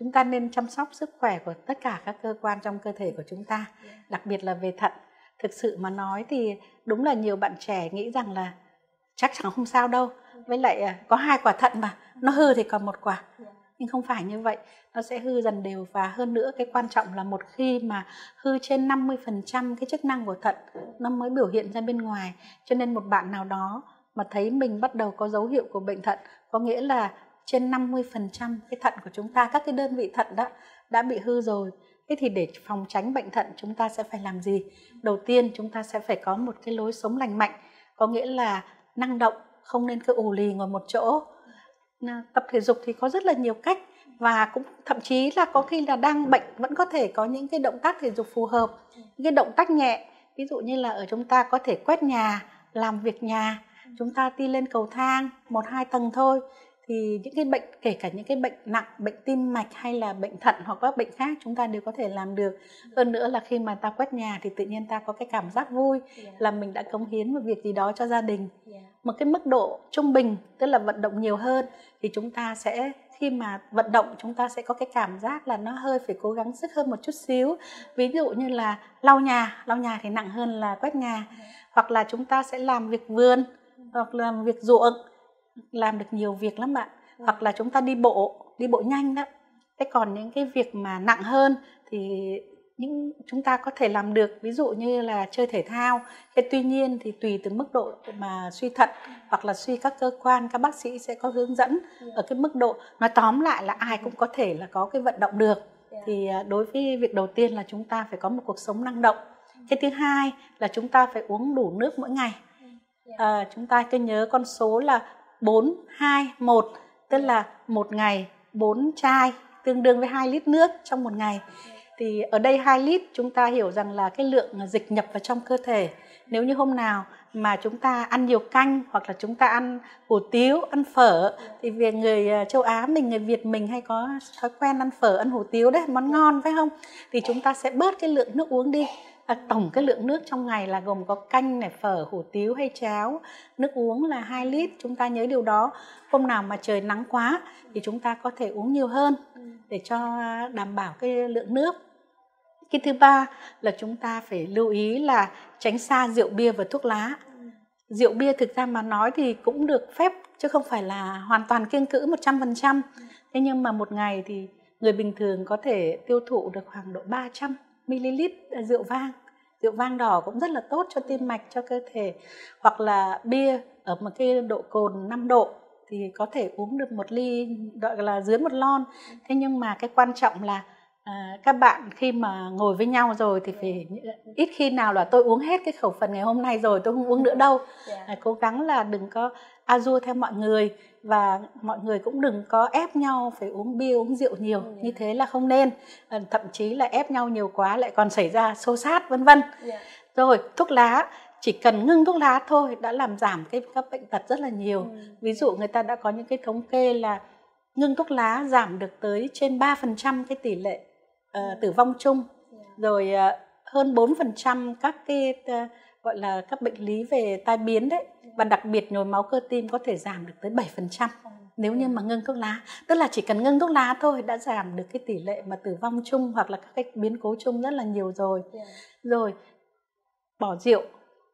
chúng ta nên chăm sóc sức khỏe của tất cả các cơ quan trong cơ thể của chúng ta, đặc biệt là về thận. Thực sự mà nói thì đúng là nhiều bạn trẻ nghĩ rằng là chắc chắn không sao đâu. Với lại à, có hai quả thận mà, nó hư thì còn một quả. Nhưng không phải như vậy. Nó sẽ hư dần đều và hơn nữa cái quan trọng là một khi mà hư trên 50% cái chức năng của thận, nó mới biểu hiện ra bên ngoài. Cho nên một bạn nào đó mà thấy mình bắt đầu có dấu hiệu của bệnh thận, có nghĩa là trên 50% cái thận của chúng ta, các cái đơn vị thận đó đã bị hư rồi. Thế thì để phòng tránh bệnh thận, chúng ta sẽ phải làm gì? Đầu tiên, chúng ta sẽ phải có một cái lối sống lành mạnh. Có nghĩa là năng động, không nên cứ ù lì ngồi một chỗ. Tập thể dục thì có rất là nhiều cách. Và cũng, thậm chí là có khi là đang bệnh, vẫn có thể có những cái động tác thể dục phù hợp. Những cái động tác nhẹ, ví dụ như là ở chúng ta có thể quét nhà, làm việc nhà. Chúng ta đi lên cầu thang một hai tầng thôi thì những cái bệnh kể cả những cái bệnh nặng bệnh tim mạch hay là bệnh thận hoặc các bệnh khác chúng ta đều có thể làm được. Hơn nữa là khi mà ta quét nhà thì tự nhiên ta có cái cảm giác vui yeah. là mình đã cống hiến một việc gì đó cho gia đình. Yeah. một cái mức độ trung bình tức là vận động nhiều hơn thì chúng ta sẽ khi mà vận động chúng ta sẽ có cái cảm giác là nó hơi phải cố gắng sức hơn một chút xíu. Ví dụ như là lau nhà lau nhà thì nặng hơn là quét nhà. Hoặc là chúng ta sẽ làm việc vườn hoặc làm việc ruộng làm được nhiều việc lắm bạn. Ừ. hoặc là chúng ta đi bộ đi bộ nhanh đó. Thế còn những cái việc mà nặng hơn thì những chúng ta có thể làm được. Ví dụ như là chơi thể thao. Thế tuy nhiên thì tùy từng mức độ mà suy thận hoặc là suy các cơ quan các bác sĩ sẽ có hướng dẫn ừ. ở cái mức độ. Nói tóm lại là ai cũng có thể là có cái vận động được. Dạ. thì à, đối với việc đầu tiên là chúng ta phải có một cuộc sống năng động. Cái thứ hai là chúng ta phải uống đủ nước mỗi ngày. Dạ. à, chúng ta cứ nhớ con số là 4, 2, 1 tức là một ngày 4 chai tương đương với 2 lít nước trong một ngày. Thì ở đây 2 lít chúng ta hiểu rằng là cái lượng dịch nhập vào trong cơ thể. Nếu như hôm nào mà chúng ta ăn nhiều canh hoặc là chúng ta ăn hủ tiếu ăn phở thì về người ờ, châu Á mình người Việt mình hay có thói quen ăn phở ăn hủ tiếu đấy món ngon phải không? Thì chúng ta sẽ bớt cái lượng nước uống đi à, tổng cái lượng nước trong ngày là gồm có canh này phở hủ tiếu hay cháo. Nước uống là 2 lít chúng ta nhớ điều đó. Hôm nào mà trời nắng quá thì chúng ta có thể uống nhiều hơn để cho đảm bảo cái lượng nước. Cái thứ ba là chúng ta phải lưu ý là tránh xa rượu bia và thuốc lá. Rượu bia thực ra mà nói thì cũng được phép chứ không phải là hoàn toàn kiêng cữ 100%. Thế nhưng mà một ngày thì người bình thường có thể tiêu thụ được khoảng độ 300 ml rượu vang. Rượu vang đỏ cũng rất là tốt cho tim mạch, cho cơ thể. Hoặc là bia ở một cái độ cồn 5 độ thì có thể uống được một ly gọi là dưới một lon. Thế nhưng mà cái quan trọng là À, các bạn khi mà ngồi với nhau rồi thì phải ít khi nào là tôi uống hết cái khẩu phần ngày hôm nay rồi tôi không uống nữa đâu à, cố gắng là đừng có a dua theo mọi người và mọi người cũng đừng có ép nhau phải uống bia uống rượu nhiều. Ừ. như thế là không nên. À, thậm chí là ép nhau nhiều quá lại còn xảy ra xô xát vân vân. Rồi thuốc lá chỉ cần ngưng thuốc lá thôi đã làm giảm cái các bệnh tật rất là nhiều. Ừ. ví dụ người ta đã có những cái thống kê là ngưng thuốc lá giảm được tới trên 3% cái tỷ lệ uh, tử vong chung. Rồi uh, hơn 4% các cái uh, gọi là các bệnh lý về tai biến đấy và đặc biệt nhồi máu cơ tim có thể giảm được tới 7% nếu như mà ngưng thuốc lá. Tức là chỉ cần ngưng thuốc lá thôi đã giảm được cái tỷ lệ mà tử vong chung hoặc là các cái biến cố chung rất là nhiều rồi. Rồi bỏ rượu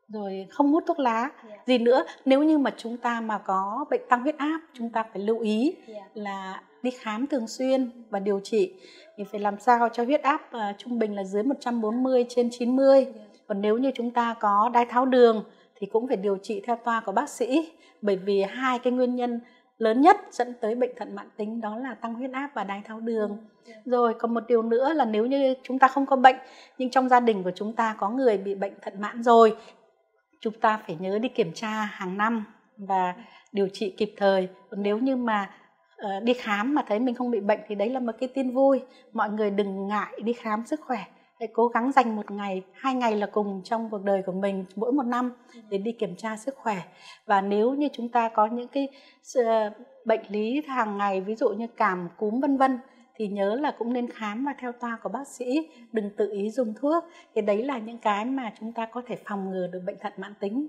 rồi không hút thuốc lá. Gì nữa nếu như mà chúng ta mà có bệnh tăng huyết áp chúng ta phải lưu ý là đi khám thường xuyên và điều trị. Thì phải làm sao cho huyết áp uh, trung bình là dưới 140 trên 90 yeah còn nếu như chúng ta có đái tháo đường thì cũng phải điều trị theo toa của bác sĩ bởi vì hai cái nguyên nhân lớn nhất dẫn tới bệnh thận mãn tính đó là tăng huyết áp và đái tháo đường. Rồi còn một điều nữa là nếu như chúng ta không có bệnh nhưng trong gia đình của chúng ta có người bị bệnh thận mãn rồi, chúng ta phải nhớ đi kiểm tra hàng năm và điều trị kịp thời. Còn nếu như mà ờ, đi khám mà thấy mình không bị bệnh thì đấy là một cái tin vui mọi người đừng ngại đi khám sức khỏe hãy cố gắng dành một ngày, hai ngày là cùng trong cuộc đời của mình, mỗi một năm để đi kiểm tra sức khỏe. Và nếu như chúng ta có những cái ờ, bệnh lý hàng ngày, ví dụ như cảm cúm vân vân, thì nhớ là cũng nên khám và theo toa của bác sĩ. Đừng tự ý dùng thuốc. Thì đấy là những cái mà chúng ta có thể phòng ngừa được bệnh thận mãn tính.